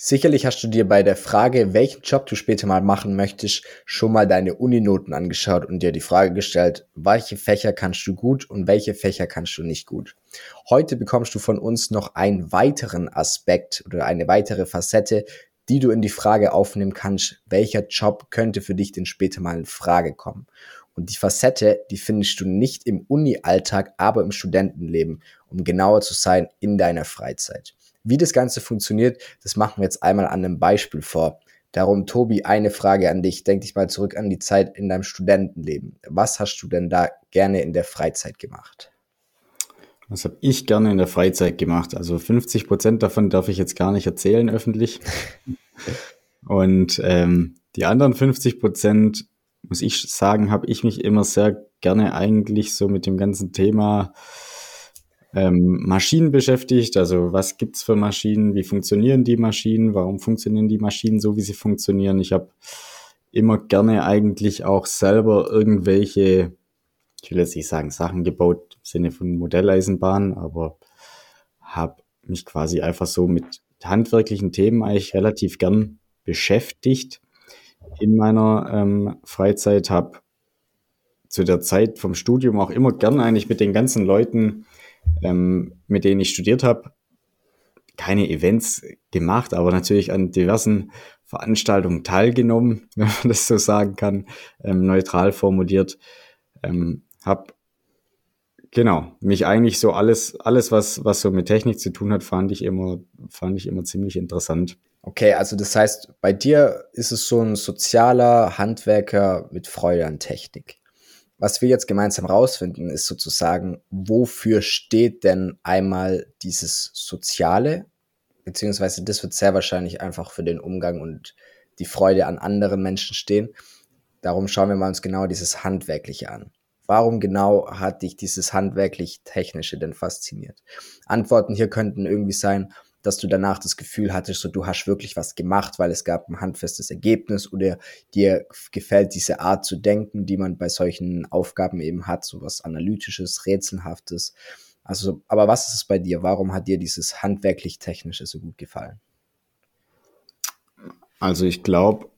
Sicherlich hast du dir bei der Frage, welchen Job du später mal machen möchtest, schon mal deine Uninoten angeschaut und dir die Frage gestellt, welche Fächer kannst du gut und welche Fächer kannst du nicht gut. Heute bekommst du von uns noch einen weiteren Aspekt oder eine weitere Facette, die du in die Frage aufnehmen kannst, welcher Job könnte für dich denn später mal in Frage kommen. Und die Facette, die findest du nicht im Uni-Alltag, aber im Studentenleben, um genauer zu sein, in deiner Freizeit. Wie das Ganze funktioniert, das machen wir jetzt einmal an einem Beispiel vor. Darum, Tobi, eine Frage an dich. Denk dich mal zurück an die Zeit in deinem Studentenleben. Was hast du denn da gerne in der Freizeit gemacht? Was habe ich gerne in der Freizeit gemacht? Also 50 Prozent davon darf ich jetzt gar nicht erzählen öffentlich. Und ähm, die anderen 50 Prozent, muss ich sagen, habe ich mich immer sehr gerne eigentlich so mit dem ganzen Thema ähm, Maschinen beschäftigt. Also was gibt's für Maschinen? Wie funktionieren die Maschinen? Warum funktionieren die Maschinen so, wie sie funktionieren? Ich habe immer gerne eigentlich auch selber irgendwelche, ich will jetzt nicht sagen Sachen gebaut im Sinne von Modelleisenbahn, aber habe mich quasi einfach so mit handwerklichen Themen eigentlich relativ gern beschäftigt in meiner ähm, Freizeit, habe zu der Zeit vom Studium auch immer gern eigentlich mit den ganzen Leuten ähm, mit denen ich studiert habe, keine Events gemacht, aber natürlich an diversen Veranstaltungen teilgenommen, wenn man das so sagen kann, ähm, neutral formuliert. Ähm, hab genau mich eigentlich so alles alles was was so mit Technik zu tun hat, fand ich immer fand ich immer ziemlich interessant. Okay, also das heißt, bei dir ist es so ein sozialer Handwerker mit Freude an Technik was wir jetzt gemeinsam rausfinden, ist sozusagen, wofür steht denn einmal dieses Soziale, beziehungsweise das wird sehr wahrscheinlich einfach für den Umgang und die Freude an anderen Menschen stehen. Darum schauen wir mal uns genau dieses Handwerkliche an. Warum genau hat dich dieses handwerklich-technische denn fasziniert? Antworten hier könnten irgendwie sein, dass du danach das Gefühl hattest, so du hast wirklich was gemacht, weil es gab ein handfestes Ergebnis oder dir gefällt diese Art zu denken, die man bei solchen Aufgaben eben hat, so was analytisches, rätselhaftes. Also, aber was ist es bei dir? Warum hat dir dieses handwerklich-technische so gut gefallen? Also ich glaube,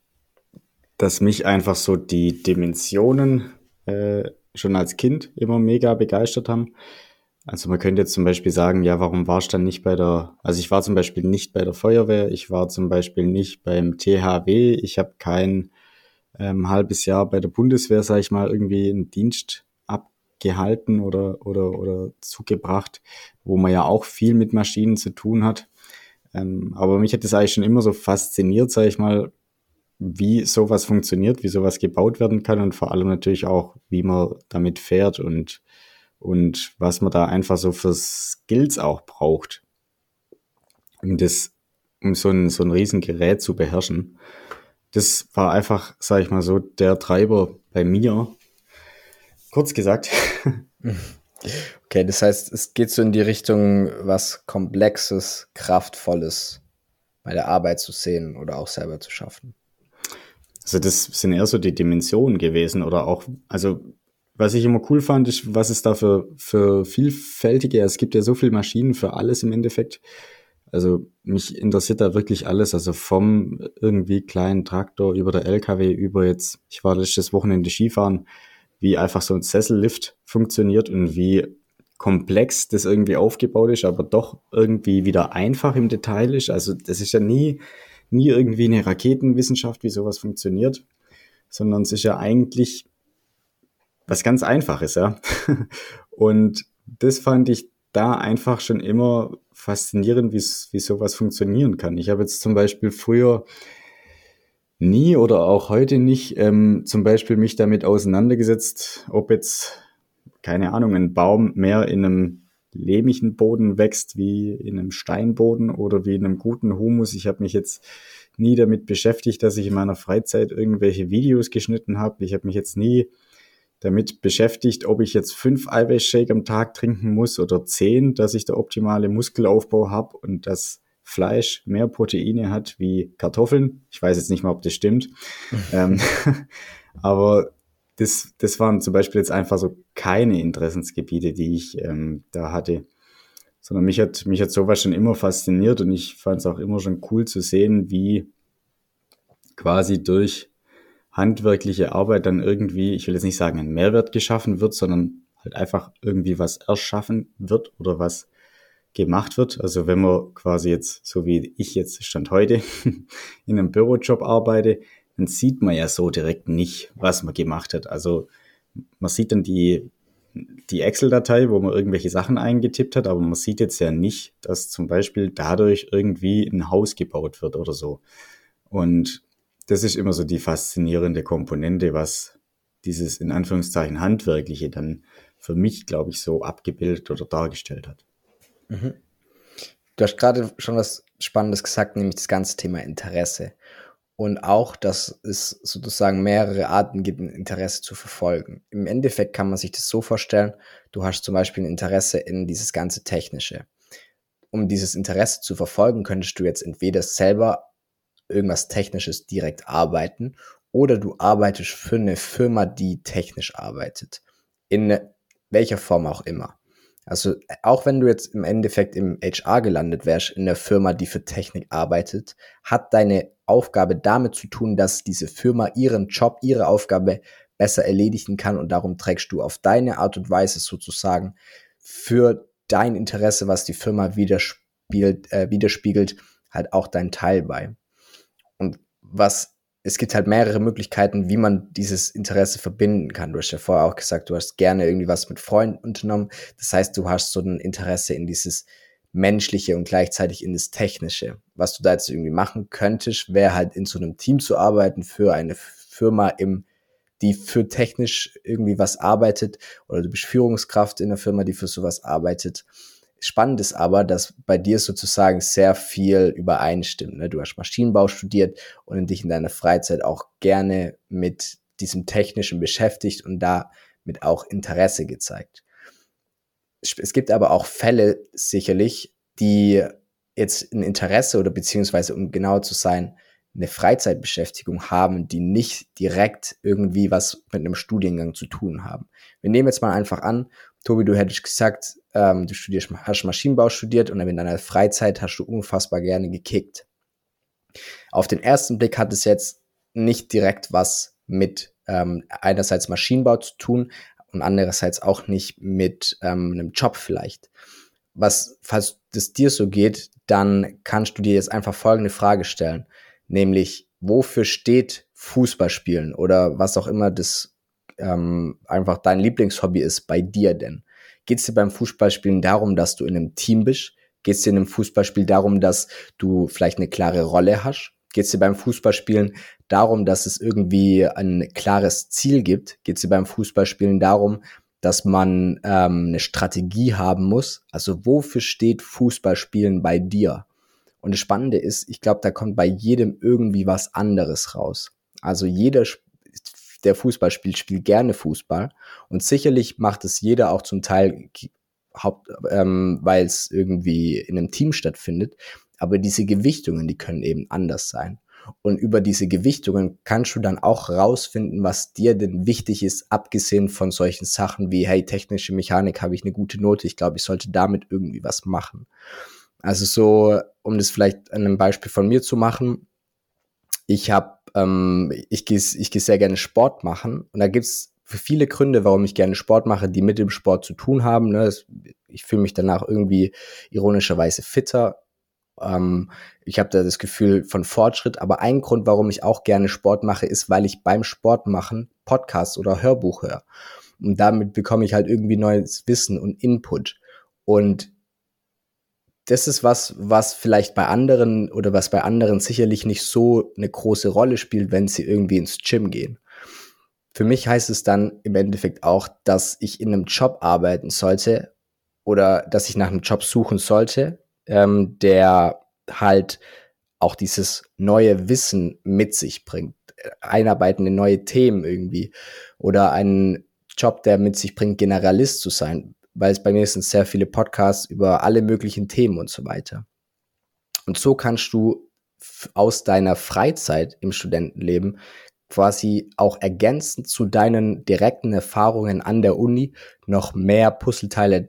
dass mich einfach so die Dimensionen äh, schon als Kind immer mega begeistert haben. Also man könnte jetzt zum Beispiel sagen, ja, warum warst du dann nicht bei der, also ich war zum Beispiel nicht bei der Feuerwehr, ich war zum Beispiel nicht beim THW, ich habe kein ähm, halbes Jahr bei der Bundeswehr, sage ich mal, irgendwie einen Dienst abgehalten oder, oder, oder zugebracht, wo man ja auch viel mit Maschinen zu tun hat. Ähm, aber mich hat das eigentlich schon immer so fasziniert, sage ich mal, wie sowas funktioniert, wie sowas gebaut werden kann und vor allem natürlich auch, wie man damit fährt und und was man da einfach so für Skills auch braucht, um das, um so ein, so ein Riesengerät zu beherrschen. Das war einfach, sag ich mal so, der Treiber bei mir. Kurz gesagt. Okay, das heißt, es geht so in die Richtung, was Komplexes, Kraftvolles bei der Arbeit zu sehen oder auch selber zu schaffen. Also das sind eher so die Dimensionen gewesen oder auch, also was ich immer cool fand, ist, was es da für, für vielfältige, es gibt ja so viele Maschinen für alles im Endeffekt. Also mich interessiert da wirklich alles, also vom irgendwie kleinen Traktor über der LKW über jetzt, ich war letztes Wochenende Skifahren, wie einfach so ein Sessellift funktioniert und wie komplex das irgendwie aufgebaut ist, aber doch irgendwie wieder einfach im Detail ist. Also das ist ja nie, nie irgendwie eine Raketenwissenschaft, wie sowas funktioniert, sondern es ist ja eigentlich was ganz Einfaches, ja. Und das fand ich da einfach schon immer faszinierend, wie sowas funktionieren kann. Ich habe jetzt zum Beispiel früher nie oder auch heute nicht ähm, zum Beispiel mich damit auseinandergesetzt, ob jetzt, keine Ahnung, ein Baum mehr in einem lehmigen Boden wächst wie in einem Steinboden oder wie in einem guten Humus. Ich habe mich jetzt nie damit beschäftigt, dass ich in meiner Freizeit irgendwelche Videos geschnitten habe. Ich habe mich jetzt nie damit beschäftigt, ob ich jetzt fünf Eiweißshake am Tag trinken muss oder zehn, dass ich der optimale Muskelaufbau habe und das Fleisch mehr Proteine hat wie Kartoffeln. Ich weiß jetzt nicht mal, ob das stimmt. ähm, aber das, das waren zum Beispiel jetzt einfach so keine Interessensgebiete, die ich ähm, da hatte. sondern mich hat, mich hat sowas schon immer fasziniert und ich fand es auch immer schon cool zu sehen, wie quasi durch handwerkliche Arbeit dann irgendwie, ich will jetzt nicht sagen, ein Mehrwert geschaffen wird, sondern halt einfach irgendwie was erschaffen wird oder was gemacht wird. Also wenn man quasi jetzt, so wie ich jetzt stand heute, in einem Bürojob arbeite, dann sieht man ja so direkt nicht, was man gemacht hat. Also man sieht dann die, die Excel-Datei, wo man irgendwelche Sachen eingetippt hat, aber man sieht jetzt ja nicht, dass zum Beispiel dadurch irgendwie ein Haus gebaut wird oder so. Und das ist immer so die faszinierende Komponente, was dieses in Anführungszeichen handwerkliche dann für mich, glaube ich, so abgebildet oder dargestellt hat. Mhm. Du hast gerade schon was Spannendes gesagt, nämlich das ganze Thema Interesse. Und auch, dass es sozusagen mehrere Arten gibt, ein Interesse zu verfolgen. Im Endeffekt kann man sich das so vorstellen, du hast zum Beispiel ein Interesse in dieses ganze Technische. Um dieses Interesse zu verfolgen, könntest du jetzt entweder selber irgendwas Technisches direkt arbeiten oder du arbeitest für eine Firma, die technisch arbeitet. In welcher Form auch immer. Also auch wenn du jetzt im Endeffekt im HR gelandet wärst, in der Firma, die für Technik arbeitet, hat deine Aufgabe damit zu tun, dass diese Firma ihren Job, ihre Aufgabe besser erledigen kann und darum trägst du auf deine Art und Weise sozusagen für dein Interesse, was die Firma widerspiegelt, äh, widerspiegelt, halt auch dein Teil bei. Und was es gibt halt mehrere Möglichkeiten, wie man dieses Interesse verbinden kann. Du hast ja vorher auch gesagt, du hast gerne irgendwie was mit Freunden unternommen. Das heißt, du hast so ein Interesse in dieses Menschliche und gleichzeitig in das Technische. Was du da jetzt irgendwie machen könntest, wäre halt in so einem Team zu arbeiten für eine Firma im, die für technisch irgendwie was arbeitet oder du bist Führungskraft in einer Firma, die für sowas arbeitet Spannend ist aber, dass bei dir sozusagen sehr viel übereinstimmt. Ne? Du hast Maschinenbau studiert und dich in deiner Freizeit auch gerne mit diesem Technischen beschäftigt und da mit auch Interesse gezeigt. Es gibt aber auch Fälle sicherlich, die jetzt ein Interesse oder beziehungsweise um genau zu sein, eine Freizeitbeschäftigung haben, die nicht direkt irgendwie was mit einem Studiengang zu tun haben. Wir nehmen jetzt mal einfach an, Tobi, du hättest gesagt, ähm, du studierst, hast Maschinenbau studiert und in deiner Freizeit hast du unfassbar gerne gekickt. Auf den ersten Blick hat es jetzt nicht direkt was mit ähm, einerseits Maschinenbau zu tun und andererseits auch nicht mit ähm, einem Job vielleicht. Was, falls das dir so geht, dann kannst du dir jetzt einfach folgende Frage stellen, nämlich wofür steht Fußballspielen oder was auch immer das ähm, einfach dein Lieblingshobby ist bei dir denn? Geht es dir beim Fußballspielen darum, dass du in einem Team bist? Geht es dir in einem Fußballspiel darum, dass du vielleicht eine klare Rolle hast? Geht es dir beim Fußballspielen darum, dass es irgendwie ein klares Ziel gibt? Geht es dir beim Fußballspielen darum, dass man ähm, eine Strategie haben muss? Also wofür steht Fußballspielen bei dir? Und das Spannende ist, ich glaube, da kommt bei jedem irgendwie was anderes raus. Also jeder der Fußball spielt, spielt gerne Fußball. Und sicherlich macht es jeder auch zum Teil, Haupt, ähm, weil es irgendwie in einem Team stattfindet. Aber diese Gewichtungen, die können eben anders sein. Und über diese Gewichtungen kannst du dann auch rausfinden, was dir denn wichtig ist, abgesehen von solchen Sachen wie, hey, technische Mechanik habe ich eine gute Note, ich glaube, ich sollte damit irgendwie was machen. Also so, um das vielleicht an einem Beispiel von mir zu machen, ich habe ähm, ich gehe ich geh sehr gerne Sport machen und da gibt's viele Gründe, warum ich gerne Sport mache, die mit dem Sport zu tun haben. Ne? Ich fühle mich danach irgendwie ironischerweise fitter. Ähm, ich habe da das Gefühl von Fortschritt, aber ein Grund, warum ich auch gerne Sport mache, ist, weil ich beim Sport machen Podcast oder Hörbuch höre. Und damit bekomme ich halt irgendwie neues Wissen und Input. Und das ist was, was vielleicht bei anderen oder was bei anderen sicherlich nicht so eine große Rolle spielt, wenn sie irgendwie ins Gym gehen. Für mich heißt es dann im Endeffekt auch, dass ich in einem Job arbeiten sollte oder dass ich nach einem Job suchen sollte, ähm, der halt auch dieses neue Wissen mit sich bringt, einarbeiten in neue Themen irgendwie oder einen Job, der mit sich bringt, Generalist zu sein, weil es bei mir sind sehr viele Podcasts über alle möglichen Themen und so weiter. Und so kannst du aus deiner Freizeit im Studentenleben quasi auch ergänzend zu deinen direkten Erfahrungen an der Uni noch mehr Puzzleteile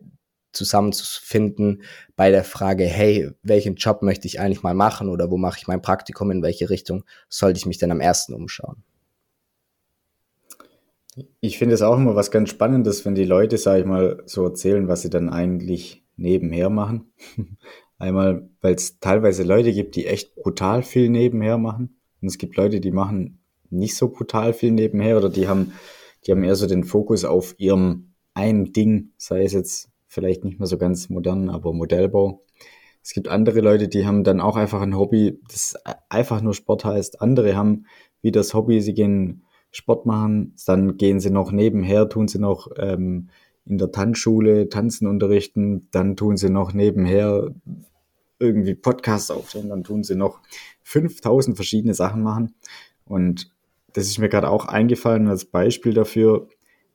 zusammenzufinden bei der Frage, hey, welchen Job möchte ich eigentlich mal machen oder wo mache ich mein Praktikum, in welche Richtung sollte ich mich denn am ersten umschauen? Ich finde es auch immer was ganz Spannendes, wenn die Leute, sage ich mal, so erzählen, was sie dann eigentlich nebenher machen. Einmal, weil es teilweise Leute gibt, die echt brutal viel nebenher machen. Und es gibt Leute, die machen nicht so brutal viel nebenher oder die haben, die haben eher so den Fokus auf ihrem einen Ding, sei es jetzt vielleicht nicht mehr so ganz modern, aber Modellbau. Es gibt andere Leute, die haben dann auch einfach ein Hobby, das einfach nur Sport heißt. Andere haben wie das Hobby, sie gehen Sport machen, dann gehen sie noch nebenher, tun sie noch ähm, in der Tanzschule Tanzen unterrichten, dann tun sie noch nebenher irgendwie Podcasts aufnehmen, dann tun sie noch 5000 verschiedene Sachen machen. Und das ist mir gerade auch eingefallen als Beispiel dafür,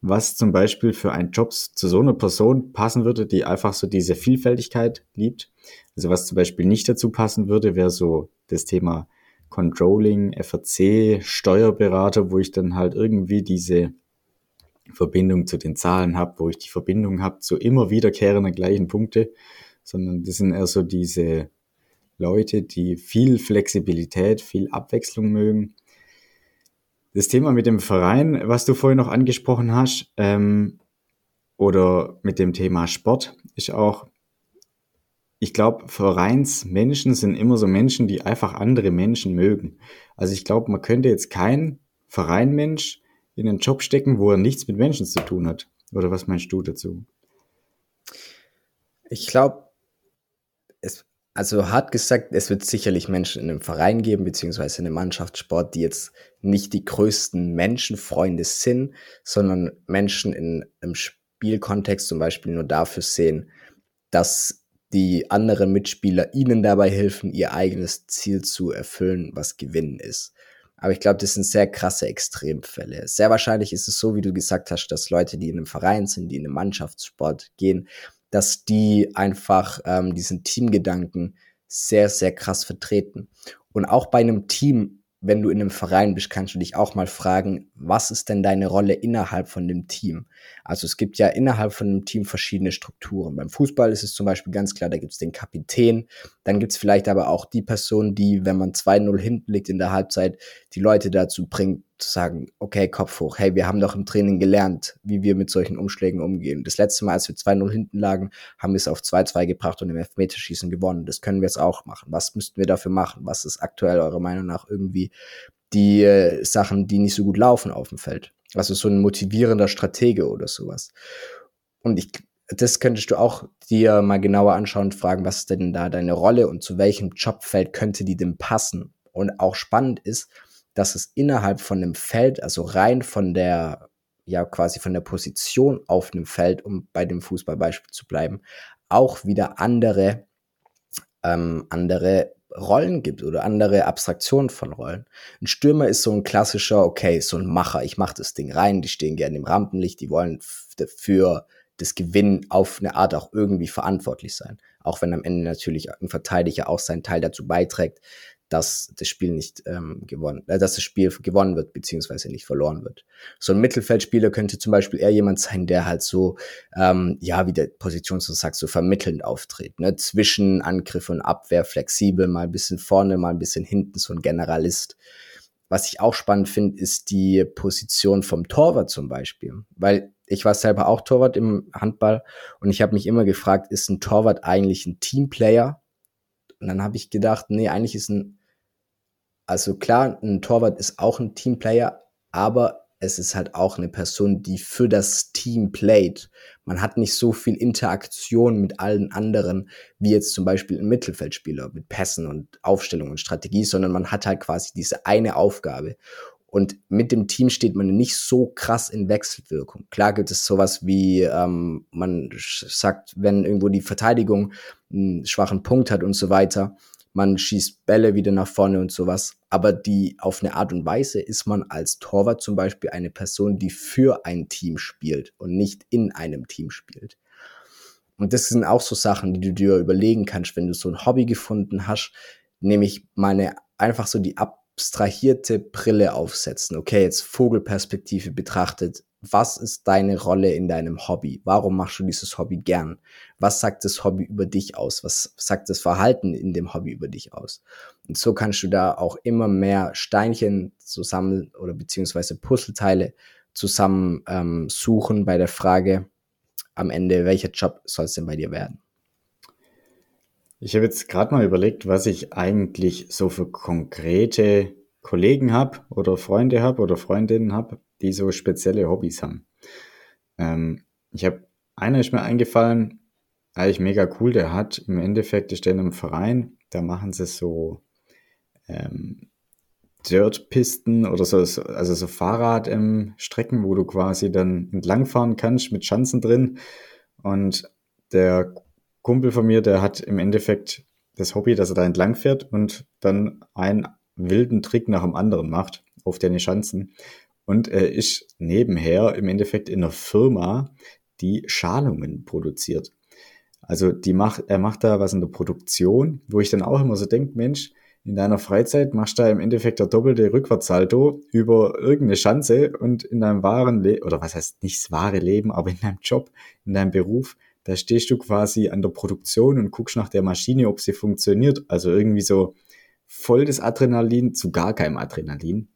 was zum Beispiel für einen Job zu so einer Person passen würde, die einfach so diese Vielfältigkeit liebt. Also was zum Beispiel nicht dazu passen würde, wäre so das Thema Controlling, FRC, Steuerberater, wo ich dann halt irgendwie diese Verbindung zu den Zahlen habe, wo ich die Verbindung habe zu immer wiederkehrenden gleichen Punkte, sondern das sind eher so diese Leute, die viel Flexibilität, viel Abwechslung mögen. Das Thema mit dem Verein, was du vorhin noch angesprochen hast, ähm, oder mit dem Thema Sport, ist auch ich glaube, Vereinsmenschen sind immer so Menschen, die einfach andere Menschen mögen. Also ich glaube, man könnte jetzt kein Vereinmensch in einen Job stecken, wo er nichts mit Menschen zu tun hat. Oder was meinst du dazu? Ich glaube, es, also hart gesagt, es wird sicherlich Menschen in einem Verein geben, beziehungsweise in einem Mannschaftssport, die jetzt nicht die größten Menschenfreunde sind, sondern Menschen in einem Spielkontext zum Beispiel nur dafür sehen, dass die anderen Mitspieler ihnen dabei helfen, ihr eigenes Ziel zu erfüllen, was Gewinnen ist. Aber ich glaube, das sind sehr krasse Extremfälle. Sehr wahrscheinlich ist es so, wie du gesagt hast, dass Leute, die in einem Verein sind, die in einem Mannschaftssport gehen, dass die einfach ähm, diesen Teamgedanken sehr, sehr krass vertreten. Und auch bei einem Team wenn du in einem Verein bist, kannst du dich auch mal fragen, was ist denn deine Rolle innerhalb von dem Team? Also es gibt ja innerhalb von einem Team verschiedene Strukturen. Beim Fußball ist es zum Beispiel ganz klar, da gibt es den Kapitän, dann gibt es vielleicht aber auch die Person, die, wenn man 2-0 hinten liegt in der Halbzeit, die Leute dazu bringt, zu sagen, okay, Kopf hoch, hey, wir haben doch im Training gelernt, wie wir mit solchen Umschlägen umgehen. Das letzte Mal, als wir 2-0 hinten lagen, haben wir es auf 2-2 gebracht und im Elfmeterschießen gewonnen. Das können wir jetzt auch machen. Was müssten wir dafür machen? Was ist aktuell eurer Meinung nach irgendwie die äh, Sachen, die nicht so gut laufen auf dem Feld? Also so ein motivierender Stratege oder sowas. Und ich, das könntest du auch dir mal genauer anschauen und fragen, was ist denn da deine Rolle und zu welchem Jobfeld könnte die denn passen? Und auch spannend ist, dass es innerhalb von einem Feld, also rein von der, ja quasi von der Position auf einem Feld, um bei dem Fußballbeispiel zu bleiben, auch wieder andere, ähm, andere Rollen gibt oder andere Abstraktionen von Rollen. Ein Stürmer ist so ein klassischer, okay, so ein Macher, ich mach das Ding rein, die stehen gerne im Rampenlicht, die wollen für das Gewinnen auf eine Art auch irgendwie verantwortlich sein. Auch wenn am Ende natürlich ein Verteidiger auch seinen Teil dazu beiträgt, dass das Spiel nicht ähm, gewonnen, äh, dass das Spiel gewonnen wird beziehungsweise nicht verloren wird. So ein Mittelfeldspieler könnte zum Beispiel eher jemand sein, der halt so, ähm, ja, wie der Position so sagt, so vermittelnd auftritt, ne, zwischen Angriff und Abwehr flexibel, mal ein bisschen vorne, mal ein bisschen hinten, so ein Generalist. Was ich auch spannend finde, ist die Position vom Torwart zum Beispiel, weil ich war selber auch Torwart im Handball und ich habe mich immer gefragt, ist ein Torwart eigentlich ein Teamplayer und dann habe ich gedacht, nee, eigentlich ist ein, also klar, ein Torwart ist auch ein Teamplayer, aber es ist halt auch eine Person, die für das Team playt. Man hat nicht so viel Interaktion mit allen anderen, wie jetzt zum Beispiel ein Mittelfeldspieler mit Pässen und Aufstellung und Strategie, sondern man hat halt quasi diese eine Aufgabe. Und mit dem Team steht man nicht so krass in Wechselwirkung. Klar gibt es sowas wie, ähm, man sagt, wenn irgendwo die Verteidigung einen schwachen Punkt hat und so weiter, man schießt Bälle wieder nach vorne und sowas. Aber die auf eine Art und Weise ist man als Torwart zum Beispiel eine Person, die für ein Team spielt und nicht in einem Team spielt. Und das sind auch so Sachen, die du dir überlegen kannst, wenn du so ein Hobby gefunden hast, nämlich meine einfach so die Ab abstrahierte Brille aufsetzen. Okay, jetzt Vogelperspektive betrachtet, was ist deine Rolle in deinem Hobby? Warum machst du dieses Hobby gern? Was sagt das Hobby über dich aus? Was sagt das Verhalten in dem Hobby über dich aus? Und so kannst du da auch immer mehr Steinchen zusammen oder beziehungsweise Puzzleteile zusammen ähm, suchen bei der Frage am Ende, welcher Job soll es denn bei dir werden? Ich habe jetzt gerade mal überlegt, was ich eigentlich so für konkrete Kollegen habe oder Freunde habe oder Freundinnen habe, die so spezielle Hobbys haben. Ähm, ich habe, einer ist mir eingefallen, eigentlich mega cool, der hat im Endeffekt, der steht in Verein, da machen sie so ähm, Dirtpisten oder so, also so Fahrradstrecken, ähm, wo du quasi dann entlangfahren kannst mit Schanzen drin. Und der Kumpel von mir, der hat im Endeffekt das Hobby, dass er da entlang fährt und dann einen wilden Trick nach dem anderen macht auf deine Schanzen. Und er ist nebenher im Endeffekt in einer Firma, die Schalungen produziert. Also die macht, er macht da was in der Produktion, wo ich dann auch immer so denke, Mensch, in deiner Freizeit machst du da im Endeffekt der doppelte Rückwärtssalto über irgendeine Schanze und in deinem wahren Leben, oder was heißt nicht das wahre Leben, aber in deinem Job, in deinem Beruf, da stehst du quasi an der Produktion und guckst nach der Maschine, ob sie funktioniert. Also irgendwie so voll das Adrenalin zu gar keinem Adrenalin.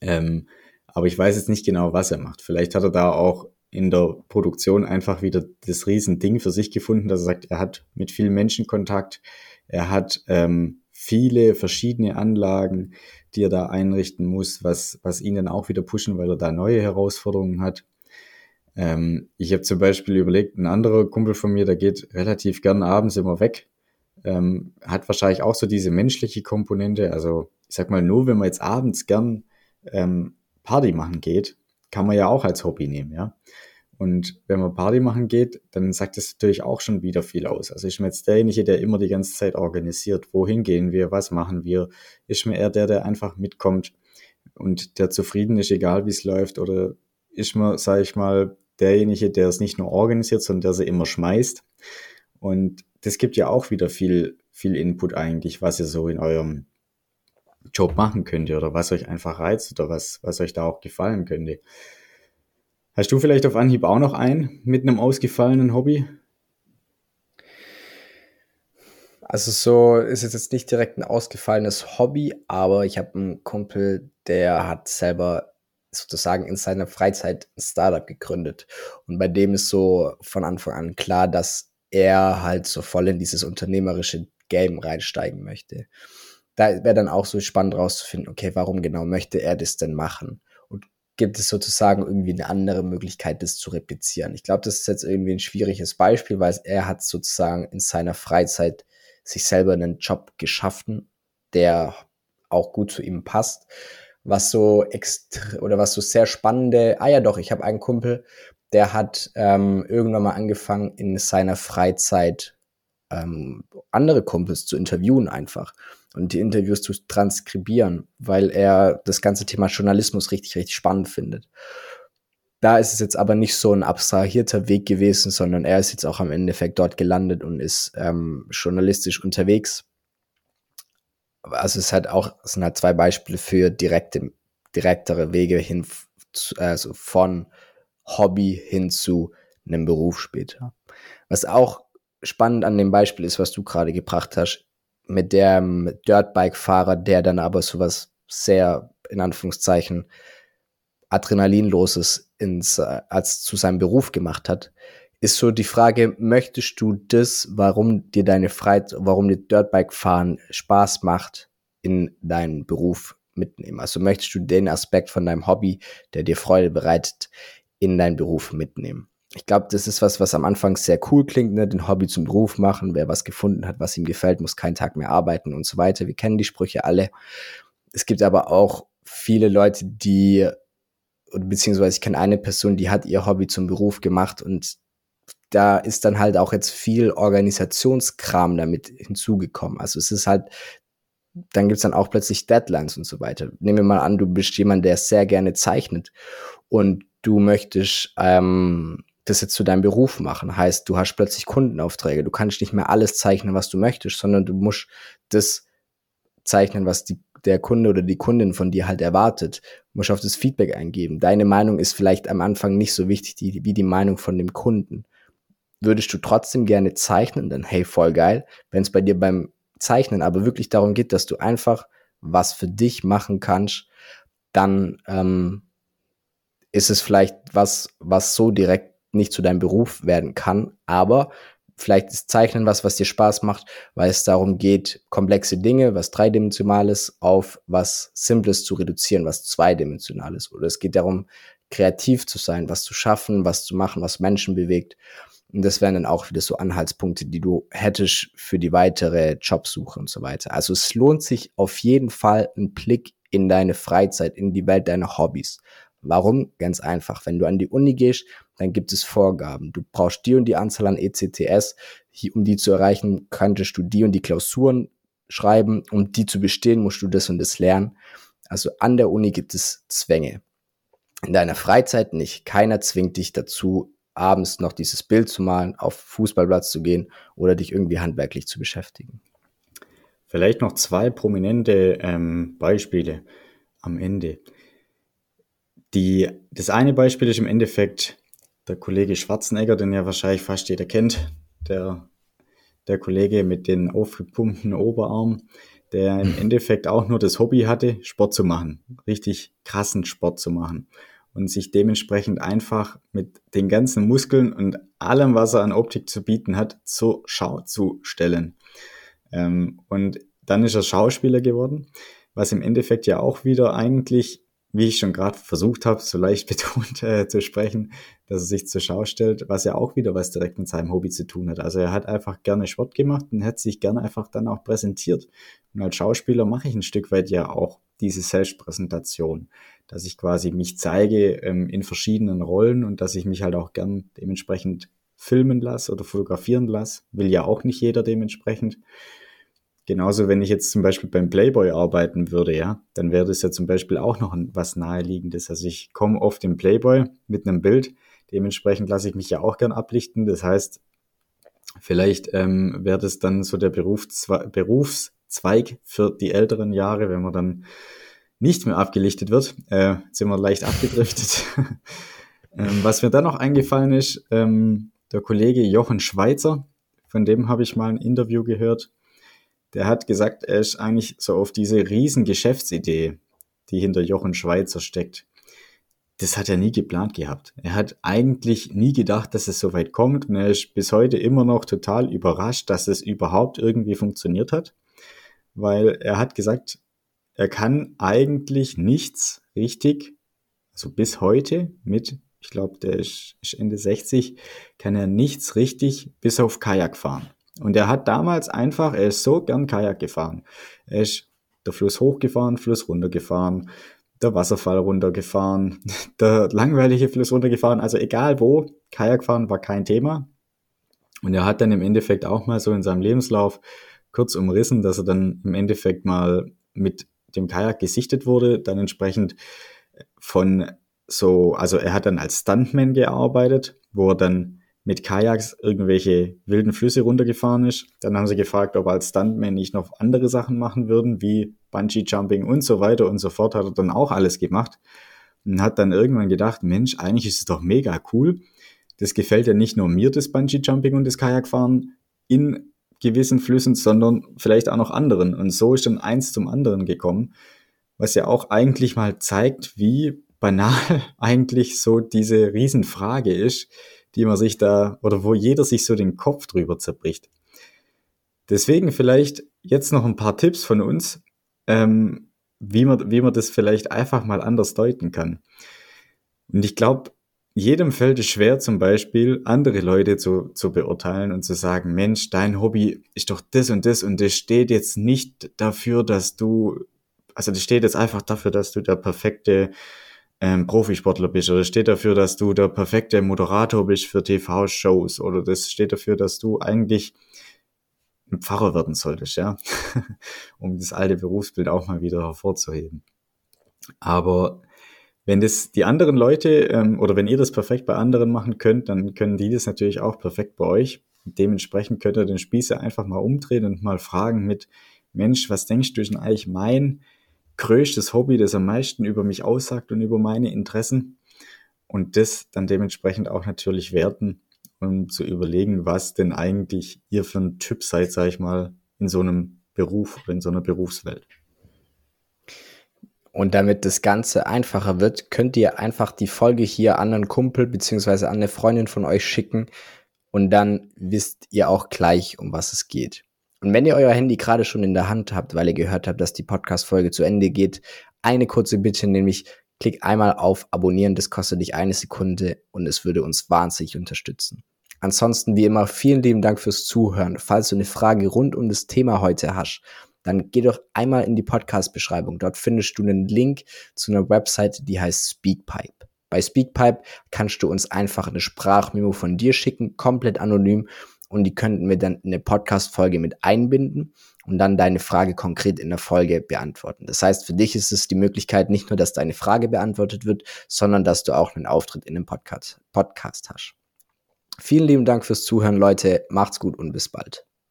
Ähm, aber ich weiß jetzt nicht genau, was er macht. Vielleicht hat er da auch in der Produktion einfach wieder das Riesending für sich gefunden, dass er sagt, er hat mit vielen Menschen Kontakt, er hat ähm, viele verschiedene Anlagen, die er da einrichten muss, was, was ihn dann auch wieder pushen, weil er da neue Herausforderungen hat. Ähm, ich habe zum Beispiel überlegt, ein anderer Kumpel von mir, der geht relativ gern abends immer weg, ähm, hat wahrscheinlich auch so diese menschliche Komponente. Also ich sag mal, nur wenn man jetzt abends gern ähm, Party machen geht, kann man ja auch als Hobby nehmen, ja. Und wenn man Party machen geht, dann sagt das natürlich auch schon wieder viel aus. Also ist mir jetzt derjenige, der immer die ganze Zeit organisiert, wohin gehen wir, was machen wir, ist mir eher der, der einfach mitkommt und der zufrieden ist, egal wie es läuft, oder ist mir, sage ich mal, derjenige, der es nicht nur organisiert, sondern der sie immer schmeißt. Und das gibt ja auch wieder viel, viel Input eigentlich, was ihr so in eurem Job machen könnt oder was euch einfach reizt oder was, was euch da auch gefallen könnte. Hast du vielleicht auf Anhieb auch noch einen mit einem ausgefallenen Hobby? Also so ist es jetzt nicht direkt ein ausgefallenes Hobby, aber ich habe einen Kumpel, der hat selber sozusagen in seiner Freizeit ein Startup gegründet. Und bei dem ist so von Anfang an klar, dass er halt so voll in dieses unternehmerische Game reinsteigen möchte. Da wäre dann auch so spannend rauszufinden, okay, warum genau möchte er das denn machen? gibt es sozusagen irgendwie eine andere Möglichkeit, das zu replizieren. Ich glaube, das ist jetzt irgendwie ein schwieriges Beispiel, weil er hat sozusagen in seiner Freizeit sich selber einen Job geschaffen, der auch gut zu ihm passt. Was so extra oder was so sehr spannende, ah ja doch, ich habe einen Kumpel, der hat ähm, irgendwann mal angefangen, in seiner Freizeit ähm, andere Kumpels zu interviewen einfach und die Interviews zu transkribieren, weil er das ganze Thema Journalismus richtig, richtig spannend findet. Da ist es jetzt aber nicht so ein abstrahierter Weg gewesen, sondern er ist jetzt auch am Endeffekt dort gelandet und ist ähm, journalistisch unterwegs. Also es hat auch, es sind halt zwei Beispiele für direkte, direktere Wege hin, also von Hobby hin zu einem Beruf später. Was auch spannend an dem Beispiel ist, was du gerade gebracht hast, mit dem Dirtbike-Fahrer, der dann aber sowas sehr, in Anführungszeichen, Adrenalinloses ins, äh, als zu seinem Beruf gemacht hat, ist so die Frage, möchtest du das, warum dir deine Freizeit, warum dir Dirtbike-Fahren Spaß macht, in deinen Beruf mitnehmen? Also möchtest du den Aspekt von deinem Hobby, der dir Freude bereitet, in deinen Beruf mitnehmen? ich glaube, das ist was, was am Anfang sehr cool klingt, ne? den Hobby zum Beruf machen. Wer was gefunden hat, was ihm gefällt, muss keinen Tag mehr arbeiten und so weiter. Wir kennen die Sprüche alle. Es gibt aber auch viele Leute, die, beziehungsweise ich kenne eine Person, die hat ihr Hobby zum Beruf gemacht und da ist dann halt auch jetzt viel Organisationskram damit hinzugekommen. Also es ist halt, dann gibt's dann auch plötzlich Deadlines und so weiter. Nehmen wir mal an, du bist jemand, der sehr gerne zeichnet und du möchtest ähm, das jetzt zu deinem Beruf machen. Heißt, du hast plötzlich Kundenaufträge. Du kannst nicht mehr alles zeichnen, was du möchtest, sondern du musst das zeichnen, was die der Kunde oder die Kundin von dir halt erwartet, musst du auf das Feedback eingeben. Deine Meinung ist vielleicht am Anfang nicht so wichtig die, wie die Meinung von dem Kunden. Würdest du trotzdem gerne zeichnen, dann hey, voll geil. Wenn es bei dir beim Zeichnen aber wirklich darum geht, dass du einfach was für dich machen kannst, dann ähm, ist es vielleicht was, was so direkt nicht zu deinem Beruf werden kann, aber vielleicht ist Zeichnen was, was dir Spaß macht, weil es darum geht, komplexe Dinge, was dreidimensionales, auf was Simples zu reduzieren, was zweidimensionales. Oder es geht darum, kreativ zu sein, was zu schaffen, was zu machen, was Menschen bewegt. Und das wären dann auch wieder so Anhaltspunkte, die du hättest für die weitere Jobsuche und so weiter. Also es lohnt sich auf jeden Fall ein Blick in deine Freizeit, in die Welt deiner Hobbys. Warum? Ganz einfach. Wenn du an die Uni gehst, dann gibt es Vorgaben. Du brauchst die und die Anzahl an ECTS. Um die zu erreichen, könntest du die und die Klausuren schreiben. Um die zu bestehen, musst du das und das lernen. Also an der Uni gibt es Zwänge. In deiner Freizeit nicht. Keiner zwingt dich dazu, abends noch dieses Bild zu malen, auf Fußballplatz zu gehen oder dich irgendwie handwerklich zu beschäftigen. Vielleicht noch zwei prominente ähm, Beispiele am Ende. Die, das eine Beispiel ist im Endeffekt der Kollege Schwarzenegger, den ja wahrscheinlich fast jeder kennt, der, der Kollege mit den aufgepumpten Oberarmen, der im Endeffekt auch nur das Hobby hatte, Sport zu machen, richtig krassen Sport zu machen und sich dementsprechend einfach mit den ganzen Muskeln und allem, was er an Optik zu bieten hat, zur Schau zu stellen. Ähm, und dann ist er Schauspieler geworden, was im Endeffekt ja auch wieder eigentlich wie ich schon gerade versucht habe, so leicht betont äh, zu sprechen, dass er sich zur Schau stellt, was ja auch wieder was direkt mit seinem Hobby zu tun hat. Also er hat einfach gerne Sport gemacht und hat sich gerne einfach dann auch präsentiert. Und als Schauspieler mache ich ein Stück weit ja auch diese Selbstpräsentation, dass ich quasi mich zeige ähm, in verschiedenen Rollen und dass ich mich halt auch gern dementsprechend filmen lasse oder fotografieren lasse. Will ja auch nicht jeder dementsprechend. Genauso, wenn ich jetzt zum Beispiel beim Playboy arbeiten würde, ja, dann wäre das ja zum Beispiel auch noch was Naheliegendes. Also ich komme oft im Playboy mit einem Bild, dementsprechend lasse ich mich ja auch gern ablichten. Das heißt, vielleicht ähm, wäre das dann so der Berufszwe Berufszweig für die älteren Jahre, wenn man dann nicht mehr abgelichtet wird. Äh, sind wir leicht abgedriftet. ähm, was mir dann noch eingefallen ist, ähm, der Kollege Jochen Schweizer, von dem habe ich mal ein Interview gehört der hat gesagt, er ist eigentlich so auf diese riesen Geschäftsidee, die hinter Jochen Schweizer steckt. Das hat er nie geplant gehabt. Er hat eigentlich nie gedacht, dass es so weit kommt und er ist bis heute immer noch total überrascht, dass es überhaupt irgendwie funktioniert hat, weil er hat gesagt, er kann eigentlich nichts richtig, also bis heute mit, ich glaube, der ist, Ende 60, kann er nichts richtig bis auf Kajak fahren. Und er hat damals einfach, er ist so gern Kajak gefahren. Er ist der Fluss hochgefahren, Fluss runtergefahren, der Wasserfall runtergefahren, der langweilige Fluss runtergefahren. Also egal wo, Kajakfahren war kein Thema. Und er hat dann im Endeffekt auch mal so in seinem Lebenslauf kurz umrissen, dass er dann im Endeffekt mal mit dem Kajak gesichtet wurde, dann entsprechend von so, also er hat dann als Stuntman gearbeitet, wo er dann mit Kajaks irgendwelche wilden Flüsse runtergefahren ist. Dann haben sie gefragt, ob er als Stuntman nicht noch andere Sachen machen würden, wie Bungee Jumping und so weiter und so fort. Hat er dann auch alles gemacht und hat dann irgendwann gedacht, Mensch, eigentlich ist es doch mega cool. Das gefällt ja nicht nur mir, das Bungee Jumping und das Kajakfahren in gewissen Flüssen, sondern vielleicht auch noch anderen. Und so ist dann eins zum anderen gekommen, was ja auch eigentlich mal zeigt, wie banal eigentlich so diese Riesenfrage ist, die man sich da oder wo jeder sich so den Kopf drüber zerbricht. Deswegen vielleicht jetzt noch ein paar Tipps von uns, ähm, wie, man, wie man das vielleicht einfach mal anders deuten kann. Und ich glaube, jedem fällt es schwer, zum Beispiel andere Leute zu, zu beurteilen und zu sagen, Mensch, dein Hobby ist doch das und das und das steht jetzt nicht dafür, dass du, also das steht jetzt einfach dafür, dass du der perfekte ähm, Profisportler bist oder steht dafür, dass du der perfekte Moderator bist für TV-Shows oder das steht dafür, dass du eigentlich ein Pfarrer werden solltest, ja, um das alte Berufsbild auch mal wieder hervorzuheben. Aber wenn das die anderen Leute ähm, oder wenn ihr das perfekt bei anderen machen könnt, dann können die das natürlich auch perfekt bei euch. Dementsprechend könnt ihr den Spieße einfach mal umdrehen und mal fragen mit, Mensch, was denkst du, denn eigentlich mein größtes Hobby, das am meisten über mich aussagt und über meine Interessen. Und das dann dementsprechend auch natürlich werten, um zu überlegen, was denn eigentlich ihr für ein Typ seid, sag ich mal, in so einem Beruf oder in so einer Berufswelt. Und damit das Ganze einfacher wird, könnt ihr einfach die Folge hier an einen Kumpel beziehungsweise an eine Freundin von euch schicken und dann wisst ihr auch gleich, um was es geht. Und wenn ihr euer Handy gerade schon in der Hand habt, weil ihr gehört habt, dass die Podcast-Folge zu Ende geht, eine kurze Bitte, nämlich klick einmal auf Abonnieren, das kostet dich eine Sekunde und es würde uns wahnsinnig unterstützen. Ansonsten, wie immer, vielen lieben Dank fürs Zuhören. Falls du eine Frage rund um das Thema heute hast, dann geh doch einmal in die Podcast-Beschreibung. Dort findest du einen Link zu einer Website, die heißt Speakpipe. Bei Speakpipe kannst du uns einfach eine Sprachmemo von dir schicken, komplett anonym und die könnten wir dann in eine Podcast-Folge mit einbinden und dann deine Frage konkret in der Folge beantworten. Das heißt, für dich ist es die Möglichkeit, nicht nur, dass deine Frage beantwortet wird, sondern dass du auch einen Auftritt in einem Podcast, Podcast hast. Vielen lieben Dank fürs Zuhören, Leute. Macht's gut und bis bald.